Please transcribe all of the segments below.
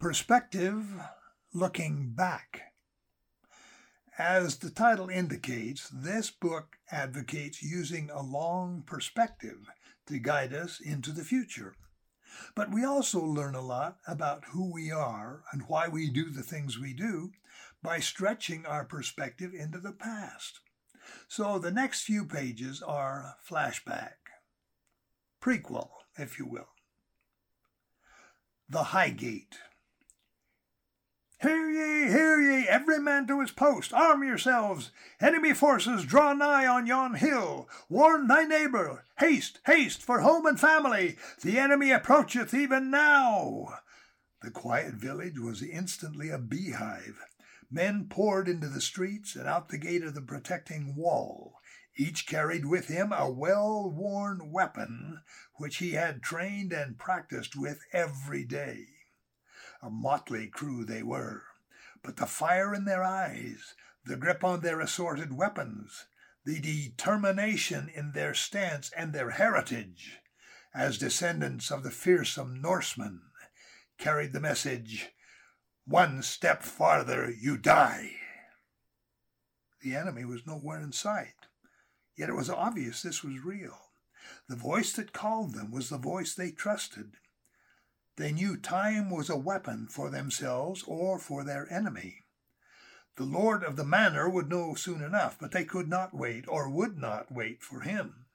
Perspective Looking Back. As the title indicates, this book advocates using a long perspective to guide us into the future. But we also learn a lot about who we are and why we do the things we do by stretching our perspective into the past. So the next few pages are flashback, prequel, if you will. The Highgate. Hear ye, hear ye, every man to his post, arm yourselves. Enemy forces draw nigh on yon hill. Warn thy neighbor. Haste, haste, for home and family. The enemy approacheth even now. The quiet village was instantly a beehive. Men poured into the streets and out the gate of the protecting wall. Each carried with him a well worn weapon which he had trained and practiced with every day. A motley crew they were, but the fire in their eyes, the grip on their assorted weapons, the determination in their stance and their heritage, as descendants of the fearsome Norsemen, carried the message one step farther, you die. The enemy was nowhere in sight, yet it was obvious this was real. The voice that called them was the voice they trusted. They knew time was a weapon for themselves or for their enemy. The lord of the manor would know soon enough, but they could not wait or would not wait for him.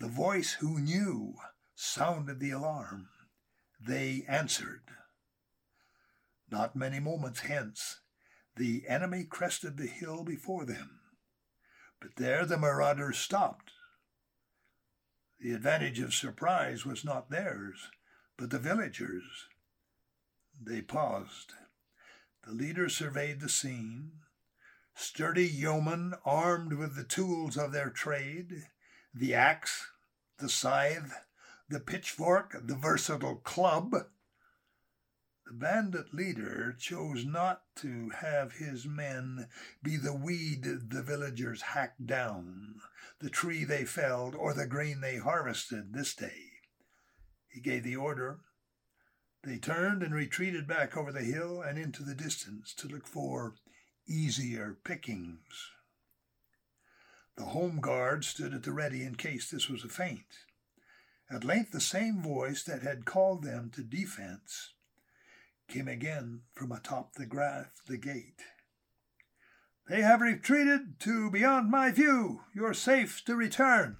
The voice who knew sounded the alarm. They answered. Not many moments hence, the enemy crested the hill before them. But there the marauders stopped. The advantage of surprise was not theirs but the villagers, they paused. The leader surveyed the scene. Sturdy yeomen armed with the tools of their trade, the axe, the scythe, the pitchfork, the versatile club. The bandit leader chose not to have his men be the weed the villagers hacked down, the tree they felled, or the grain they harvested this day. He gave the order. They turned and retreated back over the hill and into the distance to look for easier pickings. The home guard stood at the ready in case this was a feint. At length the same voice that had called them to defense came again from atop the graph, the gate. They have retreated to beyond my view. You're safe to return.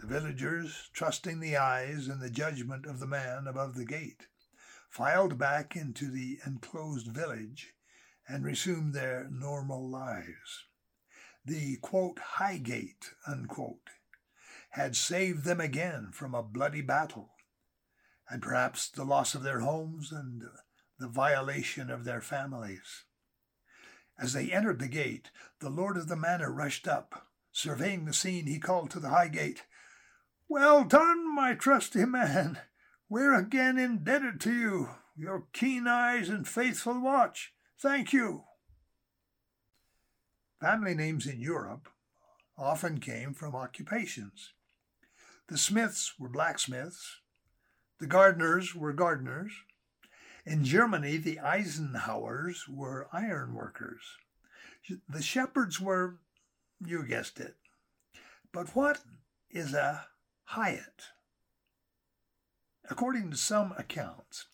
The villagers, trusting the eyes and the judgment of the man above the gate, filed back into the enclosed village and resumed their normal lives. The quote, high gate unquote, had saved them again from a bloody battle, and perhaps the loss of their homes and the violation of their families. As they entered the gate, the lord of the manor rushed up. Surveying the scene, he called to the high gate, well done, my trusty man. We're again indebted to you, your keen eyes and faithful watch. Thank you. Family names in Europe often came from occupations. The Smiths were blacksmiths. The gardeners were gardeners. In Germany, the Eisenhowers were ironworkers. The Shepherds were, you guessed it. But what is a Hyatt. According to some accounts,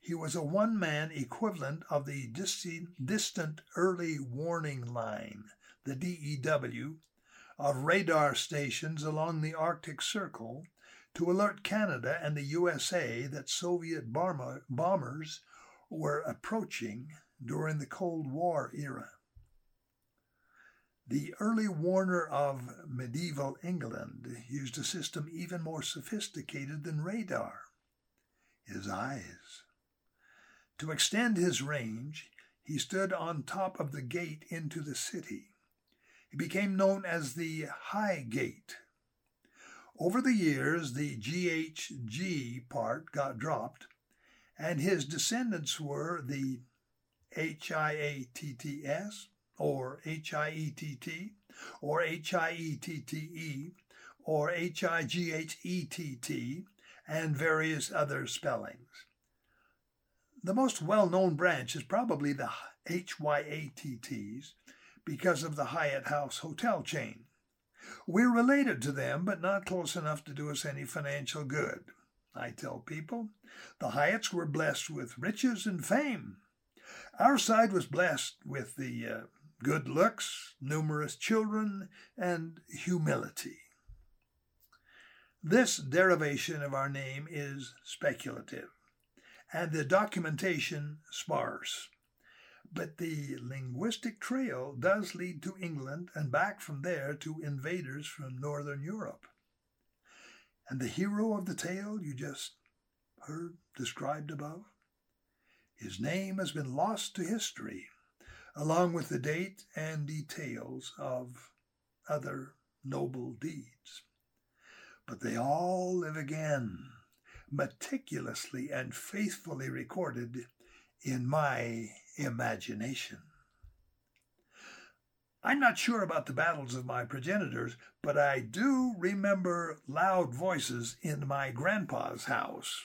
he was a one man equivalent of the distant early warning line, the DEW, of radar stations along the Arctic Circle to alert Canada and the USA that Soviet bomber, bombers were approaching during the Cold War era. The early warner of medieval England used a system even more sophisticated than radar his eyes. To extend his range, he stood on top of the gate into the city. He became known as the High Gate. Over the years, the GHG part got dropped, and his descendants were the HIATTS, or H-I-E-T-T, or H-I-E-T-T-E, or H-I-G-H-E-T-T, and various other spellings. The most well known branch is probably the HYATTs because of the Hyatt House hotel chain. We're related to them, but not close enough to do us any financial good. I tell people the Hyatts were blessed with riches and fame. Our side was blessed with the uh, good looks, numerous children, and humility. This derivation of our name is speculative, and the documentation sparse. But the linguistic trail does lead to England and back from there to invaders from Northern Europe. And the hero of the tale you just heard described above, his name has been lost to history, along with the date and details of other noble deeds. But they all live again, meticulously and faithfully recorded in my imagination. I'm not sure about the battles of my progenitors, but I do remember loud voices in my grandpa's house